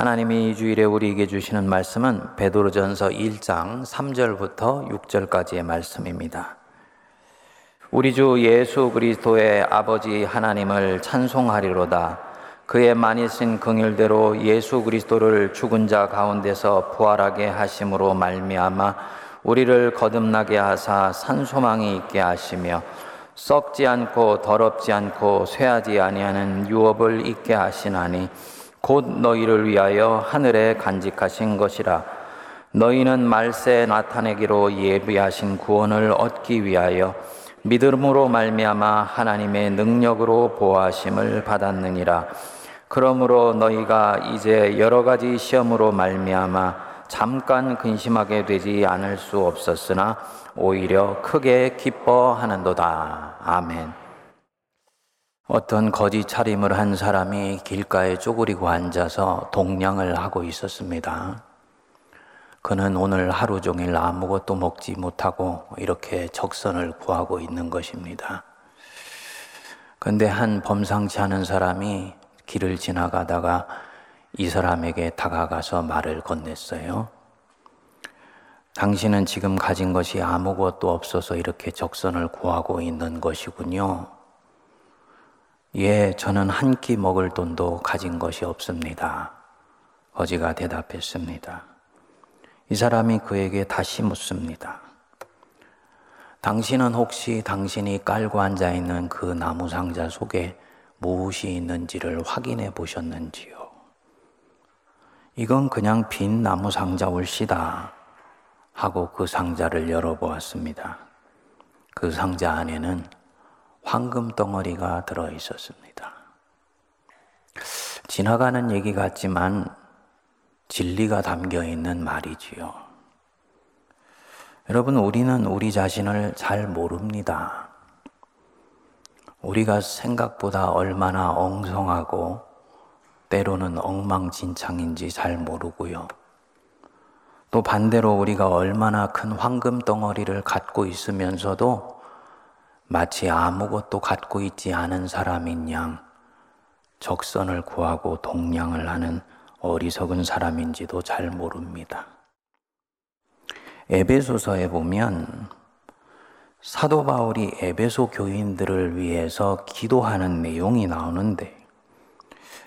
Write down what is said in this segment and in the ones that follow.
하나님이 이 주일에 우리에게 주시는 말씀은 베드로전서 1장 3절부터 6절까지의 말씀입니다. 우리 주 예수 그리스도의 아버지 하나님을 찬송하리로다. 그의 많이 쓴 긍휼대로 예수 그리스도를 죽은 자 가운데서 부활하게 하심으로 말미암아 우리를 거듭나게 하사 산소망이 있게 하시며 썩지 않고 더럽지 않고 쇠하지 아니하는 유업을 있게 하시나니 곧 너희를 위하여 하늘에 간직하신 것이라. 너희는 말세 나타내기로 예비하신 구원을 얻기 위하여 믿음으로 말미암아 하나님의 능력으로 보호하심을 받았느니라. 그러므로 너희가 이제 여러 가지 시험으로 말미암아 잠깐 근심하게 되지 않을 수 없었으나 오히려 크게 기뻐하는도다. 아멘. 어떤 거짓 차림을 한 사람이 길가에 쪼그리고 앉아서 동냥을 하고 있었습니다. 그는 오늘 하루 종일 아무것도 먹지 못하고 이렇게 적선을 구하고 있는 것입니다. 근데 한 범상치 않은 사람이 길을 지나가다가 이 사람에게 다가가서 말을 건넸어요. 당신은 지금 가진 것이 아무것도 없어서 이렇게 적선을 구하고 있는 것이군요. 예, 저는 한 끼 먹을 돈도 가진 것이 없습니다. 거지가 대답했습니다. 이 사람이 그에게 다시 묻습니다. 당신은 혹시 당신이 깔고 앉아 있는 그 나무 상자 속에 무엇이 있는지를 확인해 보셨는지요? 이건 그냥 빈 나무 상자 올시다. 하고 그 상자를 열어보았습니다. 그 상자 안에는 황금 덩어리가 들어 있었습니다. 지나가는 얘기 같지만 진리가 담겨 있는 말이지요. 여러분, 우리는 우리 자신을 잘 모릅니다. 우리가 생각보다 얼마나 엉성하고 때로는 엉망진창인지 잘 모르고요. 또 반대로 우리가 얼마나 큰 황금 덩어리를 갖고 있으면서도 마치 아무것도 갖고 있지 않은 사람인 양 적선을 구하고 동냥을 하는 어리석은 사람인지도 잘 모릅니다. 에베소서에 보면 사도 바울이 에베소 교인들을 위해서 기도하는 내용이 나오는데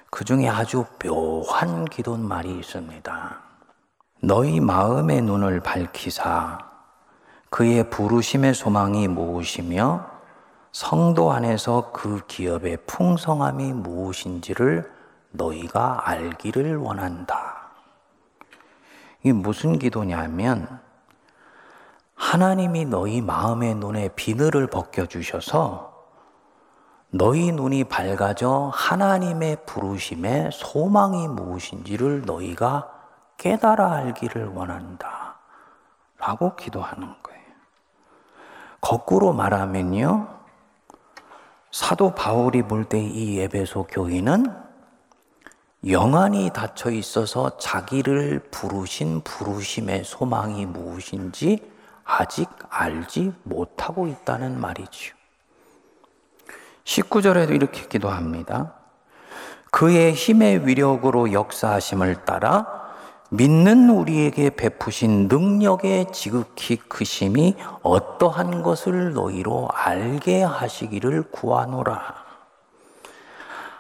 그 중에 아주 묘한 기도말이 있습니다. 너희 마음의 눈을 밝히사 그의 부르심의 소망이 무엇이며 성도 안에서 그 기업의 풍성함이 무엇인지를 너희가 알기를 원한다. 이게 무슨 기도냐면 하나님이 너희 마음의 눈에 비늘을 벗겨 주셔서 너희 눈이 밝아져 하나님의 부르심의 소망이 무엇인지를 너희가 깨달아 알기를 원한다. 라고 기도하는 거예요. 거꾸로 말하면요. 사도 바울이 볼 때 이 에베소 교인은 영안이 닫혀 있어서 자기를 부르신 부르심의 소망이 무엇인지 아직 알지 못하고 있다는 말이지요. 19절에도 이렇게 기도합니다. 그의 힘의 위력으로 역사하심을 따라 믿는 우리에게 베푸신 능력의 지극히 크심이 어떠한 것을 너희로 알게 하시기를 구하노라.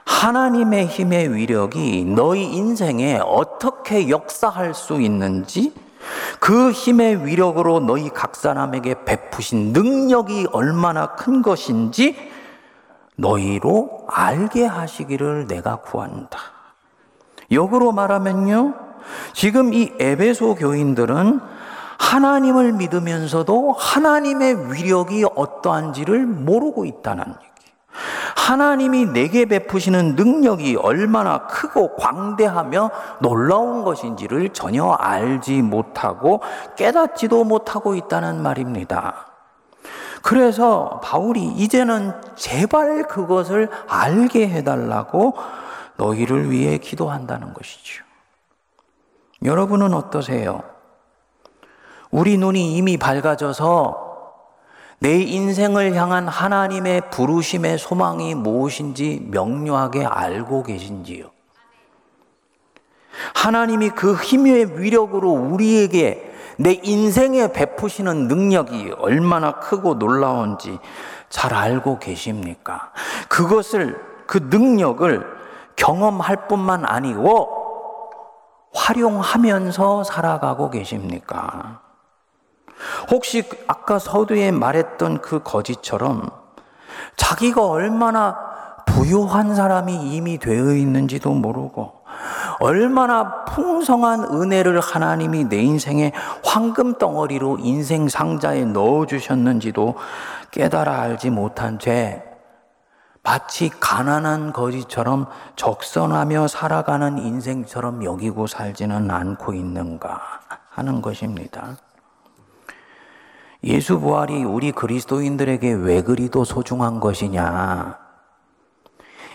하나님의 힘의 위력이 너희 인생에 어떻게 역사할 수 있는지 그 힘의 위력으로 너희 각 사람에게 베푸신 능력이 얼마나 큰 것인지 너희로 알게 하시기를 내가 구한다. 역으로 말하면요. 지금 이 에베소 교인들은 하나님을 믿으면서도 하나님의 위력이 어떠한지를 모르고 있다는 얘기. 하나님이 내게 베푸시는 능력이 얼마나 크고 광대하며 놀라운 것인지를 전혀 알지 못하고 깨닫지도 못하고 있다는 말입니다. 그래서 바울이 이제는 제발 그것을 알게 해달라고 너희를 위해 기도한다는 것이죠. 여러분은 어떠세요? 우리 눈이 이미 밝아져서 내 인생을 향한 하나님의 부르심의 소망이 무엇인지 명료하게 알고 계신지요? 하나님이 그 힘의 위력으로 우리에게 내 인생에 베푸시는 능력이 얼마나 크고 놀라운지 잘 알고 계십니까? 그것을, 그 능력을 경험할 뿐만 아니고 활용하면서 살아가고 계십니까? 혹시 아까 서두에 말했던 그 거지처럼 자기가 얼마나 부유한 사람이 이미 되어 있는지도 모르고 얼마나 풍성한 은혜를 하나님이 내 인생에 황금 덩어리로 인생 상자에 넣어 주셨는지도 깨달아 알지 못한 죄 마치 가난한 거지처럼 적선하며 살아가는 인생처럼 여기고 살지는 않고 있는가 하는 것입니다. 예수 부활이 우리 그리스도인들에게 왜 그리도 소중한 것이냐?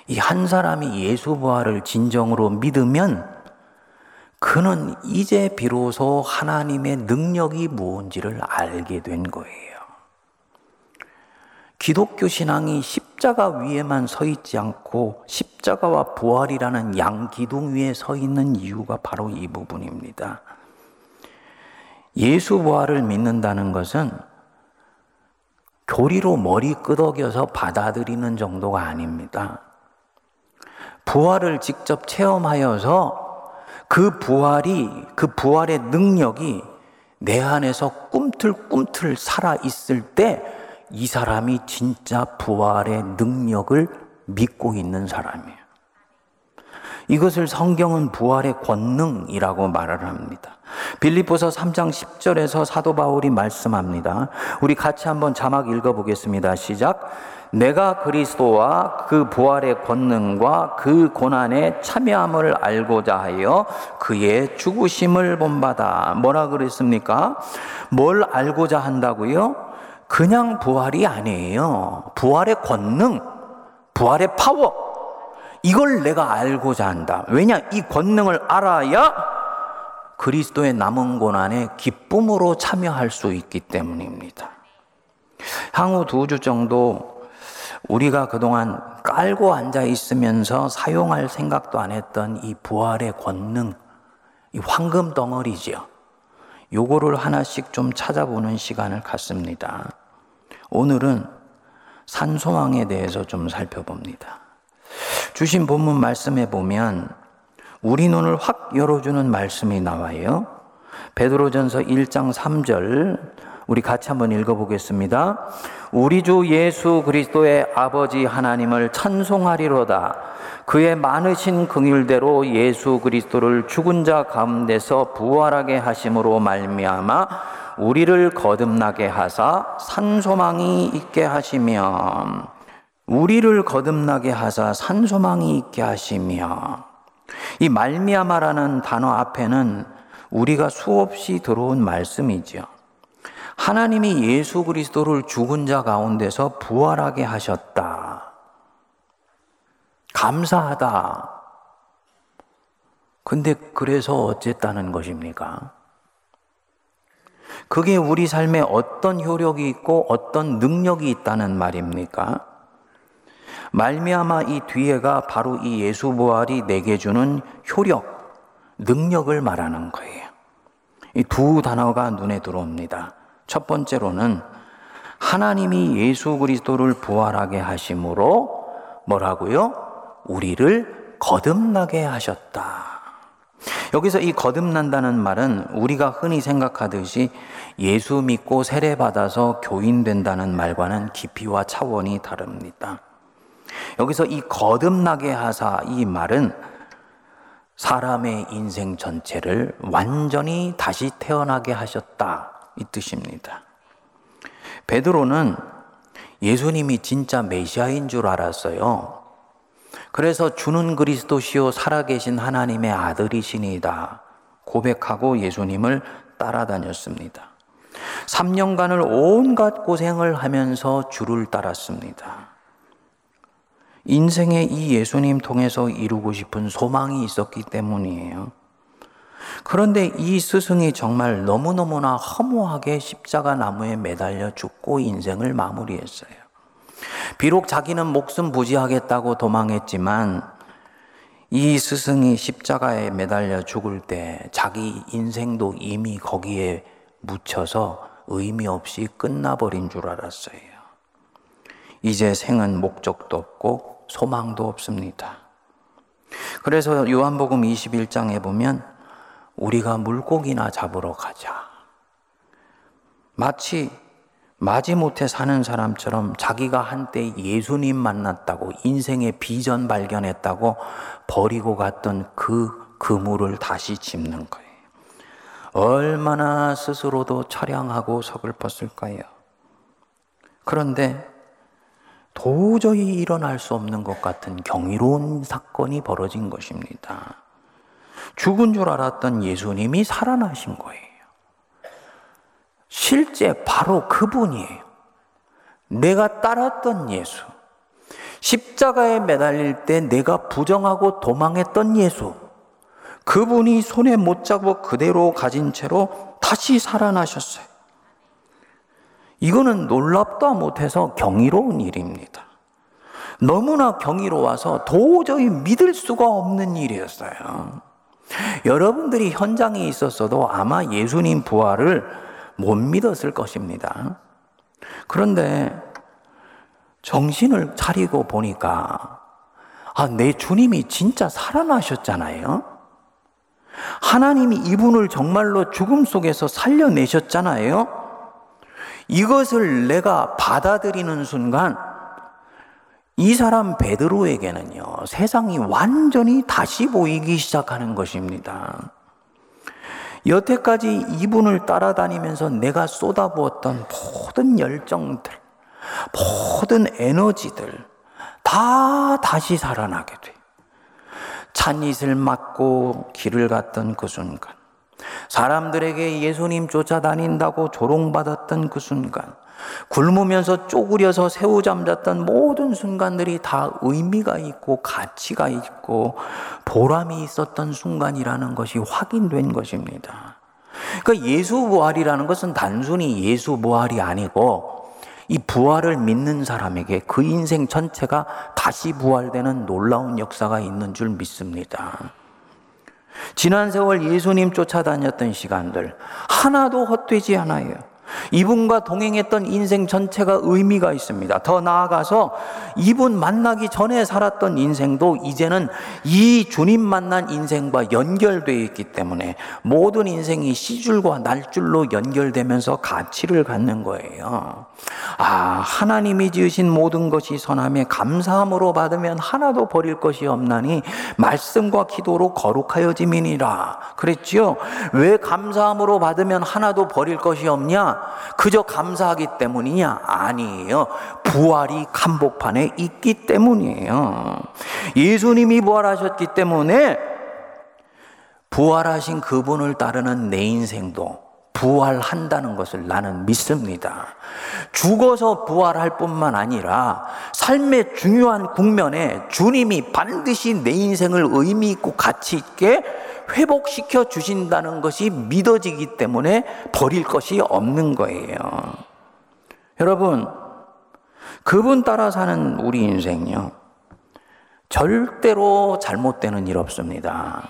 이 한 사람이 예수 부활을 진정으로 믿으면 그는 이제 비로소 하나님의 능력이 무엇인지를 알게 된 거예요. 기독교 신앙이 십자가 위에만 서 있지 않고 십자가와 부활이라는 양기둥 위에 서 있는 이유가 바로 이 부분입니다. 예수 부활을 믿는다는 것은 교리로 머리 끄덕여서 받아들이는 정도가 아닙니다. 부활을 직접 체험하여서 그 부활이, 그 부활의 능력이 내 안에서 꿈틀꿈틀 살아 있을 때 이 사람이 진짜 부활의 능력을 믿고 있는 사람이에요. 이것을 성경은 부활의 권능이라고 말을 합니다. 빌립보서 3장 10절에서 사도 바울이 말씀합니다. 우리 같이 한번 자막 읽어 보겠습니다. 시작. 내가 그리스도와 그 부활의 권능과 그 고난의 참여함을 알고자 하여 그의 죽으심을 본받아 뭐라 그랬습니까? 뭘 알고자 한다고요? 그냥 부활이 아니에요. 부활의 권능, 부활의 파워. 이걸 내가 알고자 한다. 왜냐? 이 권능을 알아야 그리스도의 남은 고난에 기쁨으로 참여할 수 있기 때문입니다. 향후 두 주 정도 우리가 그동안 깔고 앉아 있으면서 사용할 생각도 안 했던 이 부활의 권능, 이 황금 덩어리지요. 요거를 하나씩 좀 찾아보는 시간을 갖습니다. 오늘은 산소망에 대해서 좀 살펴봅니다. 주신 본문 말씀에 보면 우리 눈을 확 열어주는 말씀이 나와요. 베드로전서 1장 3절 우리 같이 한번 읽어보겠습니다. 우리 주 예수 그리스도의 아버지 하나님을 찬송하리로다. 그의 많으신 긍휼대로 예수 그리스도를 죽은 자 가운데서 부활하게 하심으로 말미암아 우리를 거듭나게 하사 산소망이 있게 하시며 우리를 거듭나게 하사 산소망이 있게 하시며 이 말미암아라는 단어 앞에는 우리가 수없이 들어온 말씀이죠. 하나님이 예수 그리스도를 죽은 자 가운데서 부활하게 하셨다. 감사하다. 근데 그래서 어쨌다는 것입니까? 그게 우리 삶에 어떤 효력이 있고 어떤 능력이 있다는 말입니까? 말미암아 이 뒤에가 바로 이 예수 부활이 내게 주는 효력, 능력을 말하는 거예요. 이 두 단어가 눈에 들어옵니다. 첫 번째로는 하나님이 예수 그리스도를 부활하게 하심으로 뭐라고요? 우리를 거듭나게 하셨다. 여기서 이 거듭난다는 말은 우리가 흔히 생각하듯이 예수 믿고 세례받아서 교인 된다는 말과는 깊이와 차원이 다릅니다. 여기서 이 거듭나게 하사 이 말은 사람의 인생 전체를 완전히 다시 태어나게 하셨다. 이 뜻입니다. 베드로는 예수님이 진짜 메시아인 줄 알았어요. 그래서 주는 그리스도시요 살아계신 하나님의 아들이시니다 고백하고 예수님을 따라다녔습니다. 3년간을 온갖 고생을 하면서 주를 따랐습니다. 인생에 이 예수님 통해서 이루고 싶은 소망이 있었기 때문이에요. 그런데 이 스승이 정말 너무너무나 허무하게 십자가 나무에 매달려 죽고 인생을 마무리했어요. 비록 자기는 목숨 부지하겠다고 도망했지만 이 스승이 십자가에 매달려 죽을 때 자기 인생도 이미 거기에 묻혀서 의미 없이 끝나버린 줄 알았어요. 이제 생은 목적도 없고 소망도 없습니다. 그래서 요한복음 21장에 보면 우리가 물고기나 잡으러 가자. 마치 마지못해 사는 사람처럼 자기가 한때 예수님 만났다고 인생의 비전 발견했다고 버리고 갔던 그 그물을 다시 짚는 거예요. 얼마나 스스로도 처량하고 서글펐을까요? 그런데 도저히 일어날 수 없는 것 같은 경이로운 사건이 벌어진 것입니다. 죽은 줄 알았던 예수님이 살아나신 거예요. 실제 바로 그분이에요. 내가 따랐던 예수. 십자가에 매달릴 때 내가 부정하고 도망했던 예수. 그분이 손에 못 잡고 그대로 가진 채로 다시 살아나셨어요. 이거는 놀랍다 못해서 경이로운 일입니다. 너무나 경이로워서 도저히 믿을 수가 없는 일이었어요. 여러분들이 현장에 있었어도 아마 예수님 부활을 못 믿었을 것입니다. 그런데 정신을 차리고 보니까 아, 내 주님이 진짜 살아나셨잖아요. 하나님이 이분을 정말로 죽음 속에서 살려내셨잖아요. 이것을 내가 받아들이는 순간 이 사람 베드로에게는요, 세상이 완전히 다시 보이기 시작하는 것입니다. 여태까지 이분을 따라다니면서 내가 쏟아부었던 모든 열정들, 모든 에너지들 다 다시 살아나게 돼. 찬잇을 맞고 길을 갔던 그 순간, 사람들에게 예수님 쫓아다닌다고 조롱받았던 그 순간, 굶으면서 쪼그려서 새우 잠 잤던 모든 순간들이 다 의미가 있고 가치가 있고 보람이 있었던 순간이라는 것이 확인된 것입니다. 그러니까 예수 부활이라는 것은 단순히 예수 부활이 아니고 이 부활을 믿는 사람에게 그 인생 전체가 다시 부활되는 놀라운 역사가 있는 줄 믿습니다. 지난 세월 예수님 쫓아다녔던 시간들 하나도 헛되지 않아요. 이분과 동행했던 인생 전체가 의미가 있습니다. 더 나아가서 이분 만나기 전에 살았던 인생도 이제는 이 주님 만난 인생과 연결되어 있기 때문에 모든 인생이 시줄과 날줄로 연결되면서 가치를 갖는 거예요. 아, 하나님이 지으신 모든 것이 선함에 감사함으로 받으면 하나도 버릴 것이 없나니 말씀과 기도로 거룩하여짐이니라. 그랬지요? 왜 감사함으로 받으면 하나도 버릴 것이 없냐? 그저 감사하기 때문이냐? 아니에요. 부활이 한복판에 있기 때문이에요. 예수님이 부활하셨기 때문에 부활하신 그분을 따르는 내 인생도 부활한다는 것을 나는 믿습니다. 죽어서 부활할 뿐만 아니라 삶의 중요한 국면에 주님이 반드시 내 인생을 의미 있고 가치 있게 회복시켜 주신다는 것이 믿어지기 때문에 버릴 것이 없는 거예요. 여러분, 그분 따라 사는 우리 인생요. 절대로 잘못되는 일 없습니다.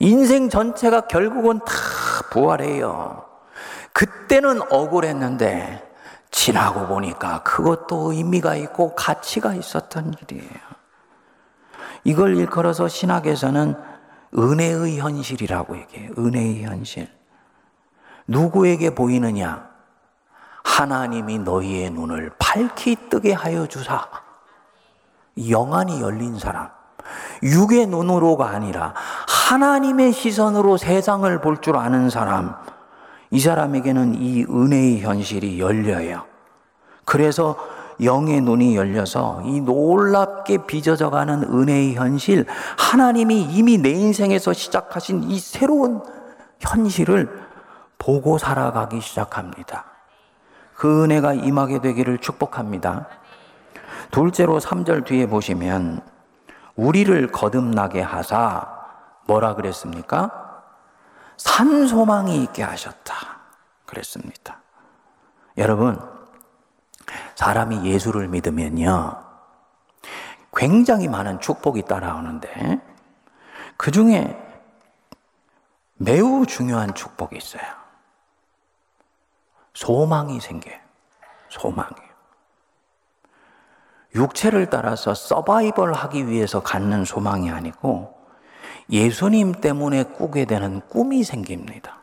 인생 전체가 결국은 다 부활해요. 그때는 억울했는데 지나고 보니까 그것도 의미가 있고 가치가 있었던 일이에요. 이걸 일컬어서 신학에서는 은혜의 현실이라고 얘기해요. 은혜의 현실. 누구에게 보이느냐? 하나님이 너희의 눈을 밝히 뜨게 하여 주사. 영안이 열린 사람. 육의 눈으로가 아니라 하나님의 시선으로 세상을 볼 줄 아는 사람. 이 사람에게는 이 은혜의 현실이 열려요. 그래서 영의 눈이 열려서 이 놀랍 게 빚어져 가는 은혜의 현실, 하나님이 이미 내 인생에서 시작하신 이 새로운 현실을 보고 살아가기 시작합니다. 그 은혜가 임하게 되기를 축복합니다. 둘째로 3절 뒤에 보시면 우리를 거듭나게 하사 뭐라 그랬습니까? 산소망이 있게 하셨다. 그랬습니다. 여러분, 사람이 예수를 믿으면요. 굉장히 많은 축복이 따라오는데 그 중에 매우 중요한 축복이 있어요. 소망이 생겨요. 소망이. 육체를 따라서 서바이벌 하기 위해서 갖는 소망이 아니고 예수님 때문에 꾸게 되는 꿈이 생깁니다.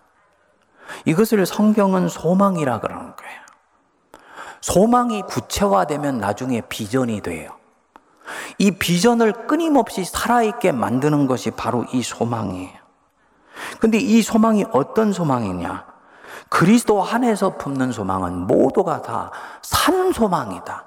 이것을 성경은 소망이라 그러는 거예요. 소망이 구체화되면 나중에 비전이 돼요. 이 비전을 끊임없이 살아있게 만드는 것이 바로 이 소망이에요. 근데 이 소망이 어떤 소망이냐? 그리스도 안에서 품는 소망은 모두가 다 산 소망이다.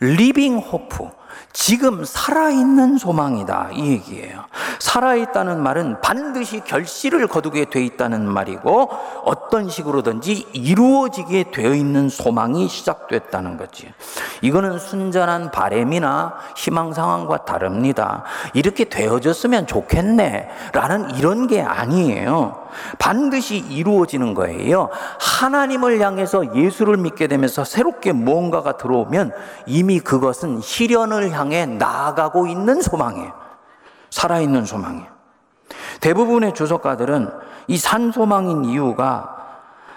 Living hope. 지금 살아있는 소망이다. 이 얘기예요. 살아있다는 말은 반드시 결실을 거두게 돼 있다는 말이고 어떤 식으로든지 이루어지게 되어 있는 소망이 시작됐다는 거지. 이거는 순전한 바램이나 희망 상황과 다릅니다. 이렇게 되어졌으면 좋겠네. 라는 이런 게 아니에요. 반드시 이루어지는 거예요. 하나님을 향해서 예수를 믿게 되면서 새롭게 무언가가 들어오면 이미 그것은 실현을 향해 나아가고 있는 소망이에요. 살아있는 소망이에요. 대부분의 주석가들은 이 산소망인 이유가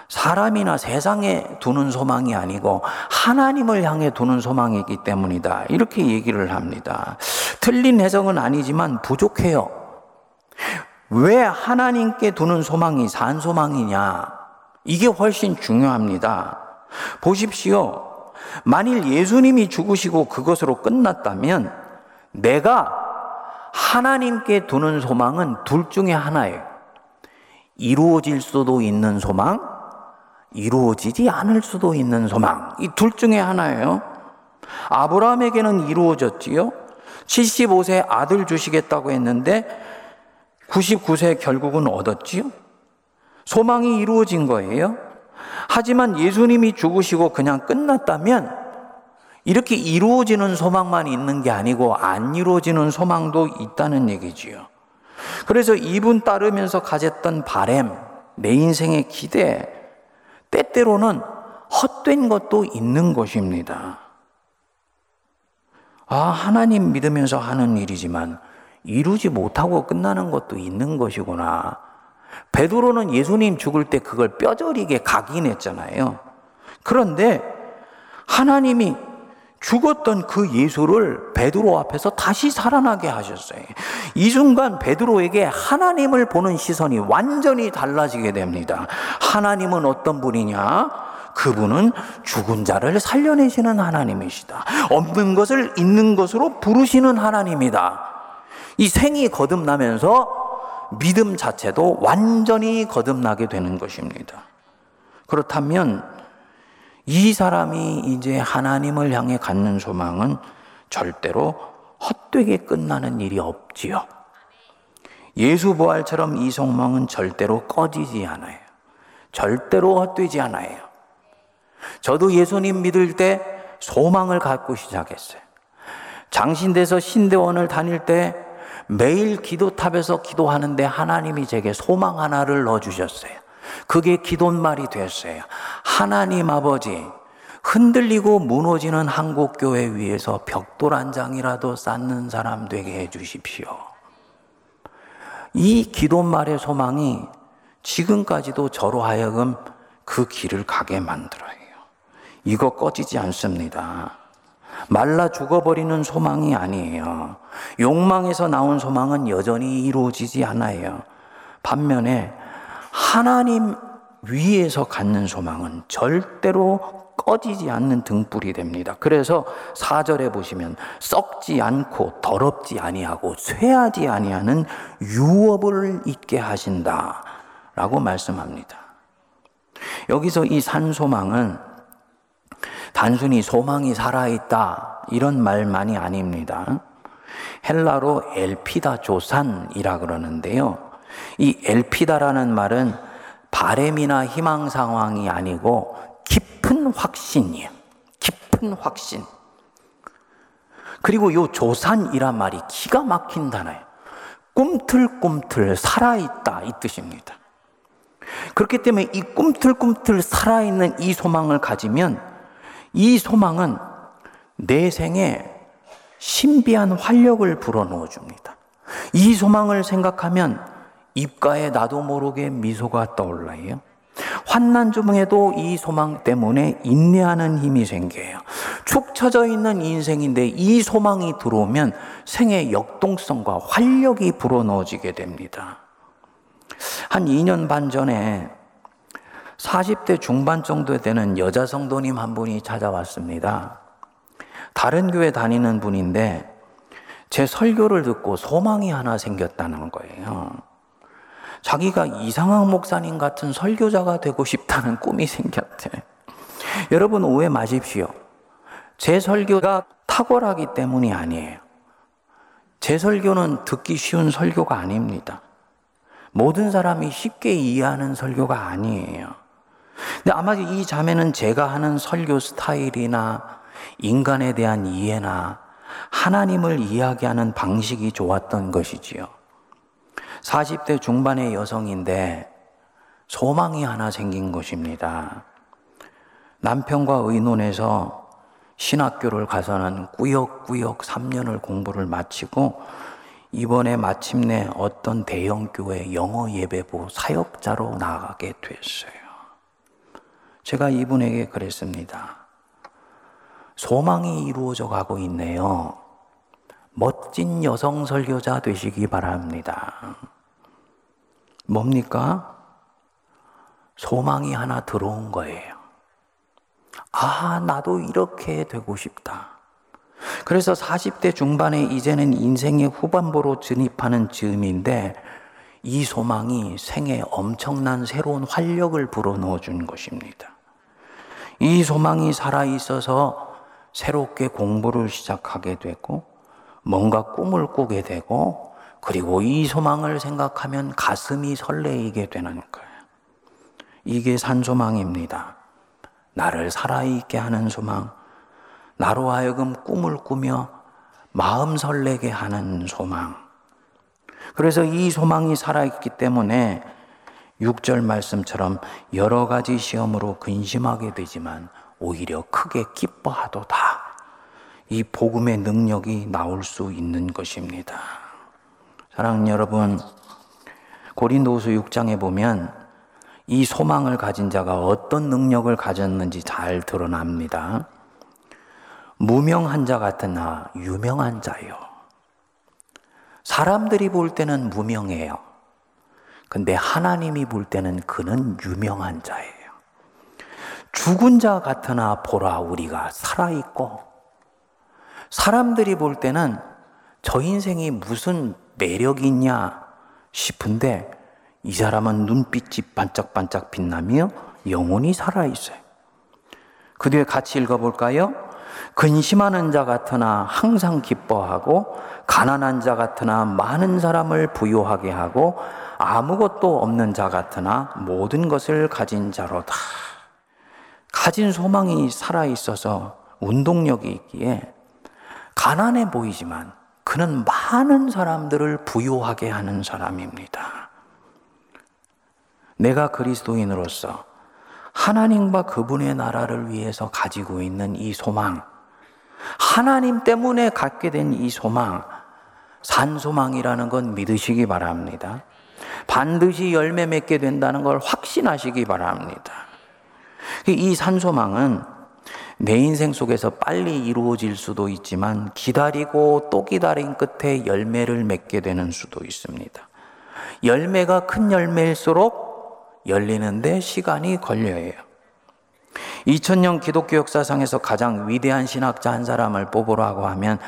사람이나 세상에 두는 소망이 아니고 하나님을 향해 두는 소망이기 때문이다. 이렇게 얘기를 합니다. 틀린 해석은 아니지만 부족해요. 왜 하나님께 두는 소망이 산 소망이냐? 이게 훨씬 중요합니다. 보십시오. 만일 예수님이 죽으시고 그것으로 끝났다면 내가 하나님께 두는 소망은 둘 중에 하나예요. 이루어질 수도 있는 소망, 이루어지지 않을 수도 있는 소망. 이 둘 중에 하나예요. 아브라함에게는 이루어졌지요. 75세 아들 주시겠다고 했는데 99세 결국은 얻었지요. 소망이 이루어진 거예요. 하지만 예수님이 죽으시고 그냥 끝났다면 이렇게 이루어지는 소망만 있는 게 아니고 안 이루어지는 소망도 있다는 얘기지요. 그래서 이분 따르면서 가졌던 바램, 내 인생의 기대, 때때로는 헛된 것도 있는 것입니다. 아, 하나님 믿으면서 하는 일이지만 이루지 못하고 끝나는 것도 있는 것이구나. 베드로는 예수님 죽을 때 그걸 뼈저리게 각인했잖아요. 그런데 하나님이 죽었던 그 예수를 베드로 앞에서 다시 살아나게 하셨어요. 이 순간 베드로에게 하나님을 보는 시선이 완전히 달라지게 됩니다. 하나님은 어떤 분이냐? 그분은 죽은 자를 살려내시는 하나님이시다. 없는 것을 있는 것으로 부르시는 하나님이다. 이 생이 거듭나면서 믿음 자체도 완전히 거듭나게 되는 것입니다. 그렇다면 이 사람이 이제 하나님을 향해 갖는 소망은 절대로 헛되게 끝나는 일이 없지요. 예수 부활처럼 이 소망은 절대로 꺼지지 않아요. 절대로 헛되지 않아요. 저도 예수님 믿을 때 소망을 갖고 시작했어요. 장신대에서 신대원을 다닐 때 매일 기도탑에서 기도하는데 하나님이 제게 소망 하나를 넣어주셨어요. 그게 기도말이 됐어요. 하나님 아버지, 흔들리고 무너지는 한국교회 위에서 벽돌 한 장이라도 쌓는 사람 되게 해주십시오. 이 기도말의 소망이 지금까지도 저로 하여금 그 길을 가게 만들어요. 이거 꺼지지 않습니다. 말라 죽어버리는 소망이 아니에요. 욕망에서 나온 소망은 여전히 이루어지지 않아요. 반면에 하나님 위에서 갖는 소망은 절대로 꺼지지 않는 등불이 됩니다. 그래서 4절에 보시면 썩지 않고 더럽지 아니하고 쇠하지 아니하는 유업을 있게 하신다라고 말씀합니다. 여기서 이 산소망은 단순히 소망이 살아있다 이런 말만이 아닙니다. 헬라로 엘피다 조산이라 그러는데요. 이 엘피다라는 말은 바램이나 희망 상황이 아니고 깊은 확신이에요. 깊은 확신. 그리고 요 조산이란 말이 기가 막힌 단어예요. 꿈틀꿈틀 살아있다 이 뜻입니다. 그렇기 때문에 이 꿈틀꿈틀 살아있는 이 소망을 가지면 이 소망은 내 생에 신비한 활력을 불어넣어 줍니다. 이 소망을 생각하면 입가에 나도 모르게 미소가 떠올라요. 환난 중에도 이 소망 때문에 인내하는 힘이 생겨요. 축 처져 있는 인생인데 이 소망이 들어오면 생의 역동성과 활력이 불어넣어지게 됩니다. 한 2년 반 전에 40대 중반 정도 되는 여자 성도님 한 분이 찾아왔습니다. 다른 교회 다니는 분인데 제 설교를 듣고 소망이 하나 생겼다는 거예요. 자기가 이상한 목사님 같은 설교자가 되고 싶다는 꿈이 생겼대. 여러분 오해 마십시오. 제 설교가 탁월하기 때문이 아니에요. 제 설교는 듣기 쉬운 설교가 아닙니다. 모든 사람이 쉽게 이해하는 설교가 아니에요. 근데 아마 이 자매는 제가 하는 설교 스타일이나 인간에 대한 이해나 하나님을 이야기하는 방식이 좋았던 것이지요. 40대 중반의 여성인데 소망이 하나 생긴 것입니다. 남편과 의논해서 신학교를 가서는 꾸역꾸역 3년을 공부를 마치고 이번에 마침내 어떤 대형교회 영어 예배부 사역자로 나가게 됐어요. 제가 이분에게 그랬습니다. 소망이 이루어져 가고 있네요. 멋진 여성 설교자 되시기 바랍니다. 뭡니까? 소망이 하나 들어온 거예요. 아, 나도 이렇게 되고 싶다. 그래서 40대 중반에 이제는 인생의 후반부로 진입하는 즈음인데 이 소망이 생에 엄청난 새로운 활력을 불어넣어 준 것입니다. 이 소망이 살아 있어서 새롭게 공부를 시작하게 되고 뭔가 꿈을 꾸게 되고 그리고 이 소망을 생각하면 가슴이 설레이게 되는 거예요. 이게 산소망입니다. 나를 살아있게 하는 소망, 나로 하여금 꿈을 꾸며 마음 설레게 하는 소망. 그래서 이 소망이 살아있기 때문에 6절 말씀처럼 여러 가지 시험으로 근심하게 되지만 오히려 크게 기뻐하도다. 이 복음의 능력이 나올 수 있는 것입니다. 사랑하는 여러분, 고린도후서 6장에 보면 이 소망을 가진 자가 어떤 능력을 가졌는지 잘 드러납니다. 무명한 자 같으나 유명한 자요. 사람들이 볼 때는 무명해요. 근데 하나님이 볼 때는 그는 유명한 자예요. 죽은 자 같으나 보라 우리가 살아있고 사람들이 볼 때는 저 인생이 무슨 매력이 있냐 싶은데 이 사람은 눈빛이 반짝반짝 빛나며 영혼이 살아있어요. 그 뒤에 같이 읽어볼까요? 근심하는 자 같으나 항상 기뻐하고 가난한 자 같으나 많은 사람을 부유하게 하고 아무것도 없는 자 같으나 모든 것을 가진 자로다. 가진 소망이 살아 있어서 운동력이 있기에 가난해 보이지만 그는 많은 사람들을 부유하게 하는 사람입니다. 내가 그리스도인으로서 하나님과 그분의 나라를 위해서 가지고 있는 이 소망, 하나님 때문에 갖게 된 이 소망, 산소망이라는 건 믿으시기 바랍니다. 반드시 열매 맺게 된다는 걸 확신하시기 바랍니다. 이 산소망은 내 인생 속에서 빨리 이루어질 수도 있지만 기다리고 또 기다린 끝에 열매를 맺게 되는 수도 있습니다. 열매가 큰 열매일수록 열리는데 시간이 걸려요. 2000년 기독교 역사상에서 가장 위대한 신학자 한 사람을 뽑으라고 하면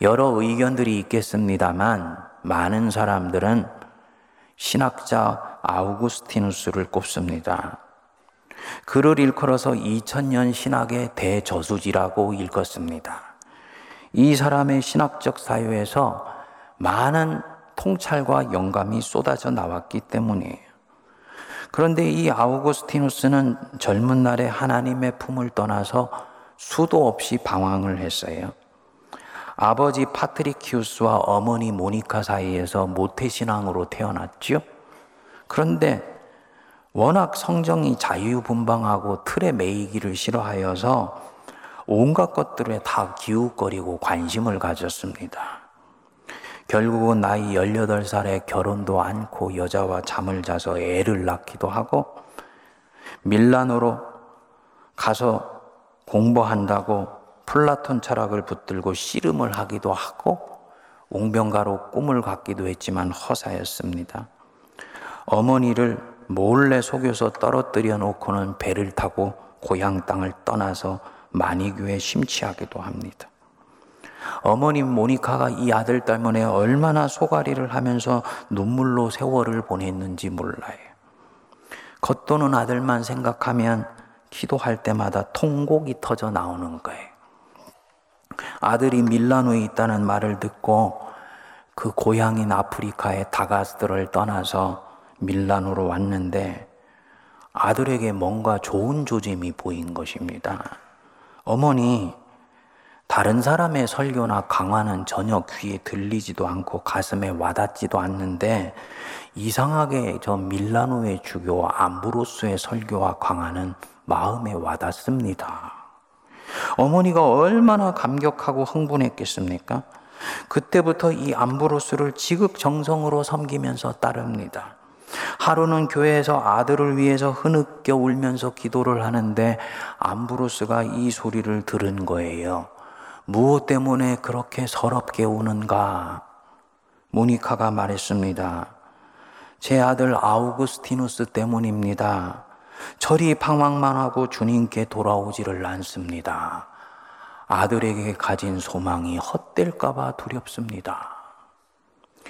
여러 의견들이 있겠습니다만 많은 사람들은 신학자 아우구스티누스를 꼽습니다. 그를 일컬어서 2000년 신학의 대저수지라고 읽었습니다. 이 사람의 신학적 사유에서 많은 통찰과 영감이 쏟아져 나왔기 때문이에요. 그런데 이 아우구스티누스는 젊은 날에 하나님의 품을 떠나서 수도 없이 방황을 했어요. 아버지 파트리키우스와 어머니 모니카 사이에서 모태신앙으로 태어났지요. 그런데 워낙 성정이 자유분방하고 틀에 매이기를 싫어하여서 온갖 것들에 다 기웃거리고 관심을 가졌습니다. 결국은 나이 18살에 결혼도 않고 여자와 잠을 자서 애를 낳기도 하고 밀라노로 가서 공부한다고 플라톤 철학을 붙들고 씨름을 하기도 하고 웅병가로 꿈을 갖기도 했지만 허사였습니다. 어머니를 몰래 속여서 떨어뜨려 놓고는 배를 타고 고향 땅을 떠나서 마니교에 심취하기도 합니다. 어머님 모니카가 이 아들 때문에 얼마나 소가리를 하면서 눈물로 세월을 보냈는지 몰라요. 겉도는 아들만 생각하면 기도할 때마다 통곡이 터져 나오는 거예요. 아들이 밀라노에 있다는 말을 듣고 그 고향인 아프리카의 다가스를 떠나서 밀라노로 왔는데 아들에게 뭔가 좋은 조짐이 보인 것입니다. 어머니, 다른 사람의 설교나 강화는 전혀 귀에 들리지도 않고 가슴에 와닿지도 않는데 이상하게 저 밀라노의 주교와 암브로스의 설교와 강화는 마음에 와닿습니다. 어머니가 얼마나 감격하고 흥분했겠습니까? 그때부터 이 암브로스를 지극정성으로 섬기면서 따릅니다. 하루는 교회에서 아들을 위해서 흐느껴 울면서 기도를 하는데 암브로스가 이 소리를 들은 거예요. 무엇 때문에 그렇게 서럽게 우는가? 모니카가 말했습니다. 제 아들 아우구스티누스 때문입니다. 저리 방황만 하고 주님께 돌아오지를 않습니다. 아들에게 가진 소망이 헛될까봐 두렵습니다.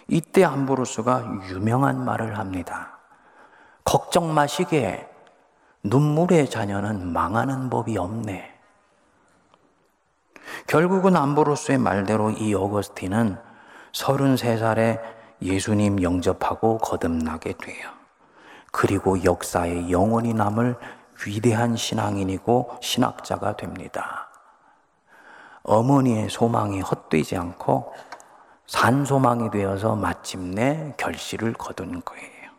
이때 암브로스가 유명한 말을 합니다. 걱정 마시게 눈물의 자녀는 망하는 법이 없네. 결국은 암브로스의 말대로 이 어거스틴은 33살에 예수님 영접하고 거듭나게 돼요. 그리고 역사에 영원히 남을 위대한 신앙인이고 신학자가 됩니다. 어머니의 소망이 헛되지 않고 산소망이 되어서 마침내 결실을 거둔 거예요.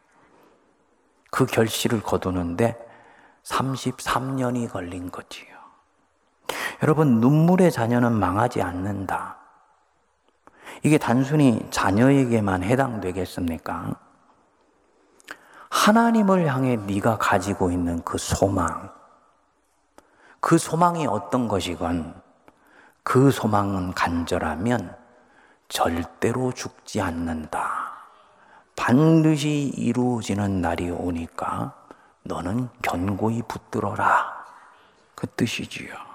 그 결실을 거두는데 33년이 걸린 거지요. 여러분, 눈물의 자녀는 망하지 않는다. 이게 단순히 자녀에게만 해당되겠습니까? 하나님을 향해 네가 가지고 있는 그 소망, 그 소망이 어떤 것이건 그 소망은 간절하면 절대로 죽지 않는다. 반드시 이루어지는 날이 오니까 너는 견고히 붙들어라. 그 뜻이지요.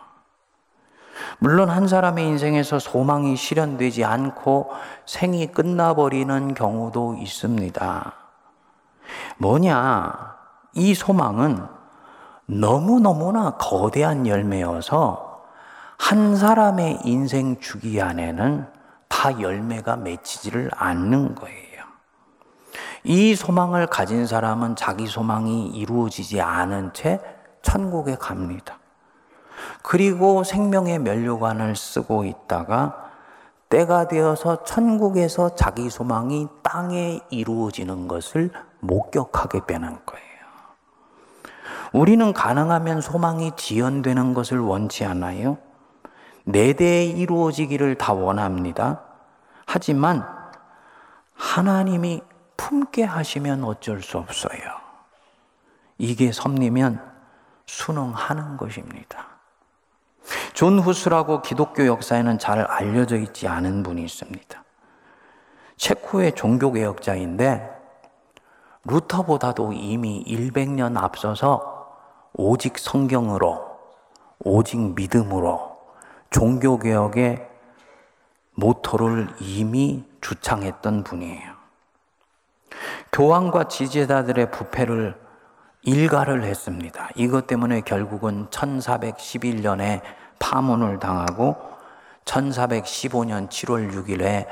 물론 한 사람의 인생에서 소망이 실현되지 않고 생이 끝나버리는 경우도 있습니다. 뭐냐? 이 소망은 너무너무나 거대한 열매여서 한 사람의 인생 주기 안에는 다 열매가 맺히지를 않는 거예요. 이 소망을 가진 사람은 자기 소망이 이루어지지 않은 채 천국에 갑니다. 그리고 생명의 면류관을 쓰고 있다가 때가 되어서 천국에서 자기 소망이 땅에 이루어지는 것을 목격하게 되는 거예요. 우리는 가능하면 소망이 지연되는 것을 원치 않아요. 내 대에 이루어지기를 다 원합니다. 하지만 하나님이 품게 하시면 어쩔 수 없어요. 이게 섭리면 순응하는 것입니다. 존 후스라고 기독교 역사에는 잘 알려져 있지 않은 분이 있습니다. 체코의 종교개혁자인데 루터보다도 이미 100년 앞서서 오직 성경으로, 오직 믿음으로 종교개혁의 모토를 이미 주창했던 분이에요. 교황과 지지자들의 부패를 일가를 했습니다. 이것 때문에 결국은 1411년에 파문을 당하고 1415년 7월 6일에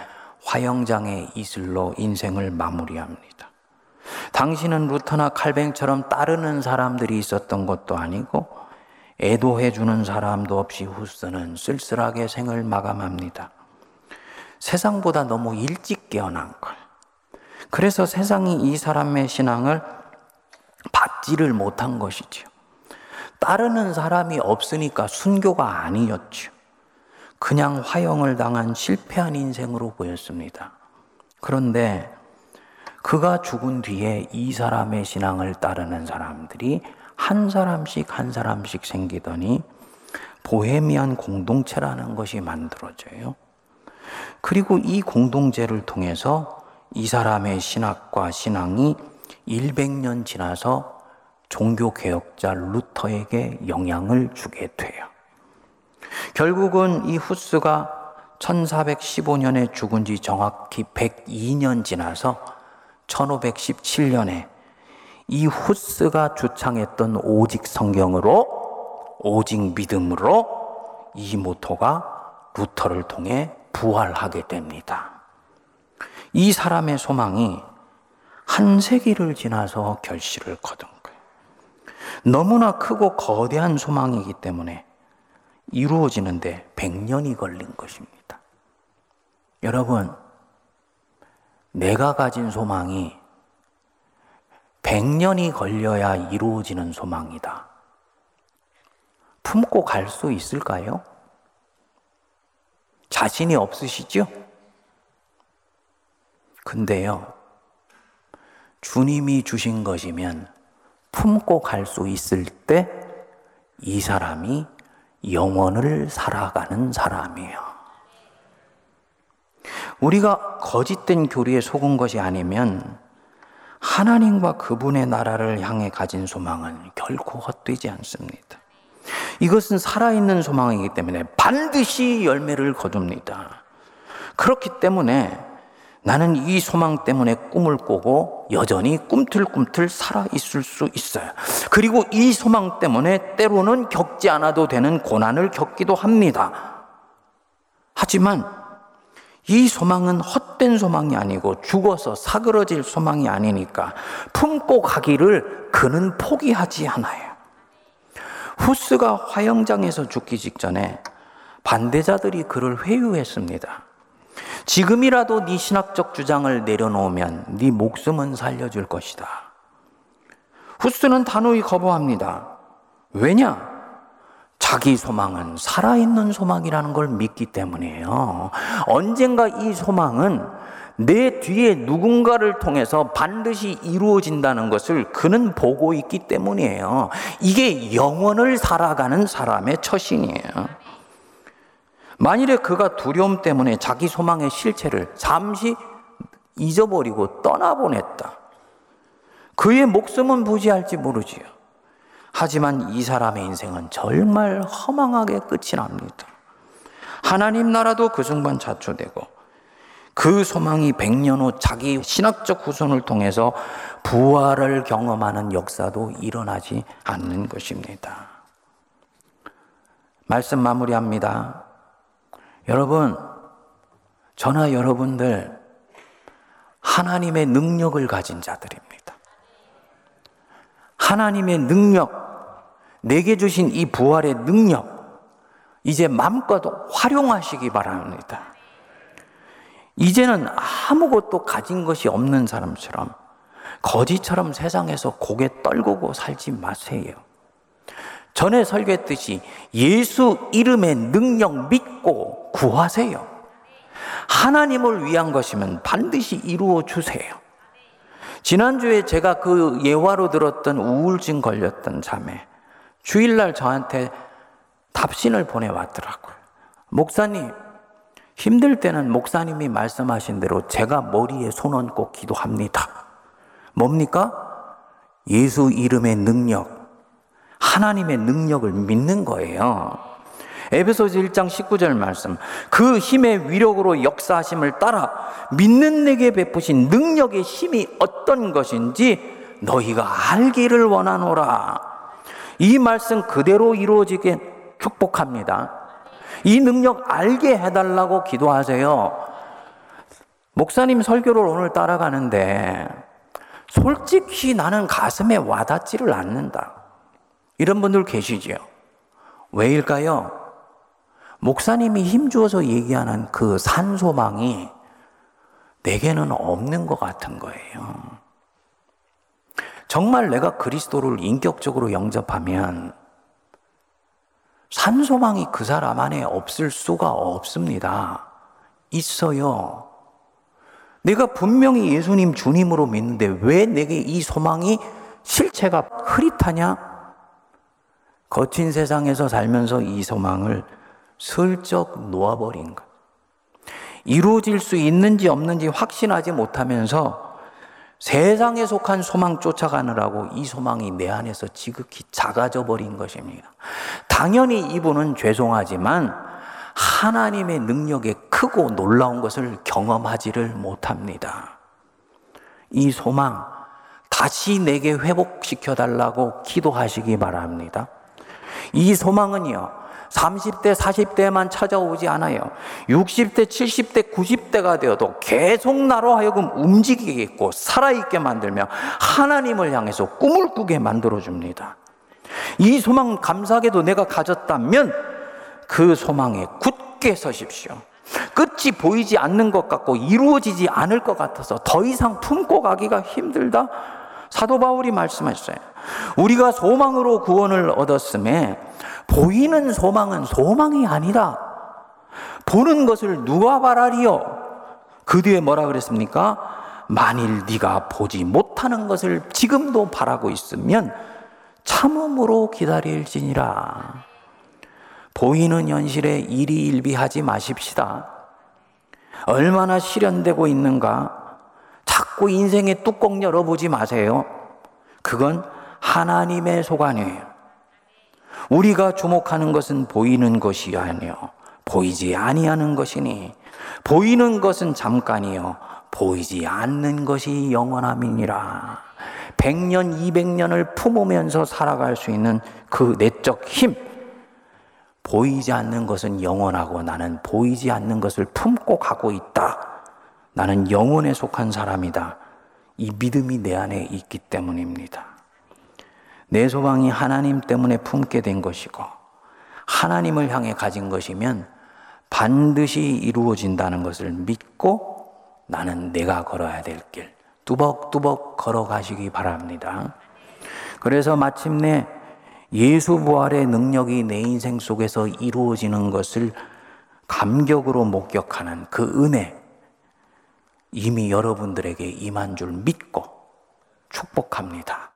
화영장의 이슬로 인생을 마무리합니다. 당신은 루터나 칼뱅처럼 따르는 사람들이 있었던 것도 아니고 애도해 주는 사람도 없이 후스는 쓸쓸하게 생을 마감합니다. 세상보다 너무 일찍 깨어난 걸. 그래서 세상이 이 사람의 신앙을 받지를 못한 것이지요. 따르는 사람이 없으니까 순교가 아니었죠. 그냥 화형을 당한 실패한 인생으로 보였습니다. 그런데 그가 죽은 뒤에 이 사람의 신앙을 따르는 사람들이 한 사람씩 한 사람씩 생기더니 보헤미안 공동체라는 것이 만들어져요. 그리고 이 공동체를 통해서 이 사람의 신학과 신앙이 100년 지나서 종교개혁자 루터에게 영향을 주게 돼요. 결국은 이 후스가 1415년에 죽은 지 정확히 102년 지나서 1517년에 이 후스가 주창했던 오직 성경으로 오직 믿음으로 이 모토가 루터를 통해 부활하게 됩니다. 이 사람의 소망이 한 세기를 지나서 결실을 거둔 거예요. 너무나 크고 거대한 소망이기 때문에 이루어지는데 100년이 걸린 것입니다. 여러분, 내가 가진 소망이 100년이 걸려야 이루어지는 소망이다. 품고 갈 수 있을까요? 자신이 없으시죠? 근데요, 주님이 주신 것이면 품고 갈 수 있을 때 이 사람이 영원을 살아가는 사람이에요. 우리가 거짓된 교리에 속은 것이 아니면 하나님과 그분의 나라를 향해 가진 소망은 결코 헛되지 않습니다. 이것은 살아있는 소망이기 때문에 반드시 열매를 거둡니다. 그렇기 때문에 나는 이 소망 때문에 꿈을 꾸고 여전히 꿈틀꿈틀 살아 있을 수 있어요. 그리고 이 소망 때문에 때로는 겪지 않아도 되는 고난을 겪기도 합니다. 하지만 이 소망은 헛된 소망이 아니고 죽어서 사그러질 소망이 아니니까 품고 가기를 그는 포기하지 않아요. 후스가 화영장에서 죽기 직전에 반대자들이 그를 회유했습니다. 지금이라도 네 신학적 주장을 내려놓으면 네 목숨은 살려줄 것이다. 후스는 단호히 거부합니다. 왜냐? 자기 소망은 살아있는 소망이라는 걸 믿기 때문이에요. 언젠가 이 소망은 내 뒤에 누군가를 통해서 반드시 이루어진다는 것을 그는 보고 있기 때문이에요. 이게 영원을 살아가는 사람의 처신이에요. 만일에 그가 두려움 때문에 자기 소망의 실체를 잠시 잊어버리고 떠나보냈다. 그의 목숨은 부지할지 모르지요. 하지만 이 사람의 인생은 정말 허망하게 끝이 납니다. 하나님 나라도 그 순간 자초되고 그 소망이 100년 후 자기 신학적 후손을 통해서 부활을 경험하는 역사도 일어나지 않는 것입니다. 말씀 마무리합니다. 여러분, 저나 여러분들 하나님의 능력을 가진 자들입니다. 하나님의 능력, 내게 주신 이 부활의 능력, 이제 마음껏 활용하시기 바랍니다. 이제는 아무것도 가진 것이 없는 사람처럼 거지처럼 세상에서 고개 떨구고 살지 마세요. 전에 설교했듯이 예수 이름의 능력 믿고 구하세요. 하나님을 위한 것이면 반드시 이루어 주세요. 지난주에 제가 그 예화로 들었던 우울증 걸렸던 자매, 주일날 저한테 답신을 보내왔더라고요. 목사님, 힘들 때는 목사님이 말씀하신 대로 제가 머리에 손 얹고 기도합니다. 뭡니까? 예수 이름의 능력, 하나님의 능력을 믿는 거예요. 에베소서 1장 19절 말씀. 그 힘의 위력으로 역사하심을 따라 믿는 내게 베푸신 능력의 힘이 어떤 것인지 너희가 알기를 원하노라. 이 말씀 그대로 이루어지게 축복합니다. 이 능력 알게 해달라고 기도하세요. 목사님 설교를 오늘 따라가는데 솔직히 나는 가슴에 와닿지를 않는다. 이런 분들 계시지요. 왜일까요? 목사님이 힘주어서 얘기하는 그 산소망이 내게는 없는 것 같은 거예요. 정말 내가 그리스도를 인격적으로 영접하면 산소망이 그 사람 안에 없을 수가 없습니다. 있어요. 내가 분명히 예수님 주님으로 믿는데 왜 내게 이 소망이 실체가 흐릿하냐? 거친 세상에서 살면서 이 소망을 슬쩍 놓아버린 것. 이루어질 수 있는지 없는지 확신하지 못하면서 세상에 속한 소망 쫓아가느라고 이 소망이 내 안에서 지극히 작아져 버린 것입니다. 당연히 이분은 죄송하지만 하나님의 능력에 크고 놀라운 것을 경험하지를 못합니다. 이 소망 다시 내게 회복시켜 달라고 기도하시기 바랍니다. 이 소망은요, 30대, 40대만 찾아오지 않아요. 60대, 70대, 90대가 되어도 계속 나로 하여금 움직이겠고 살아있게 만들며 하나님을 향해서 꿈을 꾸게 만들어줍니다. 이 소망 감사하게도 내가 가졌다면 그 소망에 굳게 서십시오. 끝이 보이지 않는 것 같고 이루어지지 않을 것 같아서 더 이상 품고 가기가 힘들다. 사도 바울이 말씀하셨어요. 우리가 소망으로 구원을 얻었음에 보이는 소망은 소망이 아니라 보는 것을 누가 바라리요? 그 뒤에 뭐라 그랬습니까? 만일 네가 보지 못하는 것을 지금도 바라고 있으면 참음으로 기다릴지니라. 보이는 현실에 일희일비하지 마십시다. 얼마나 실현되고 있는가? 자꾸 인생의 뚜껑 열어보지 마세요. 그건 하나님의 소관이에요. 우리가 주목하는 것은 보이는 것이 아니요 보이지 아니하는 것이니 보이는 것은 잠깐이요 보이지 않는 것이 영원함이니라. 100년, 200년을 품으면서 살아갈 수 있는 그 내적 힘. 보이지 않는 것은 영원하고 나는 보이지 않는 것을 품고 가고 있다. 나는 영혼에 속한 사람이다. 이 믿음이 내 안에 있기 때문입니다. 내 소망이 하나님 때문에 품게 된 것이고 하나님을 향해 가진 것이면 반드시 이루어진다는 것을 믿고 나는 내가 걸어야 될 길 뚜벅뚜벅 걸어가시기 바랍니다. 그래서 마침내 예수 부활의 능력이 내 인생 속에서 이루어지는 것을 감격으로 목격하는 그 은혜 이미 여러분들에게 임한 줄 믿고 축복합니다.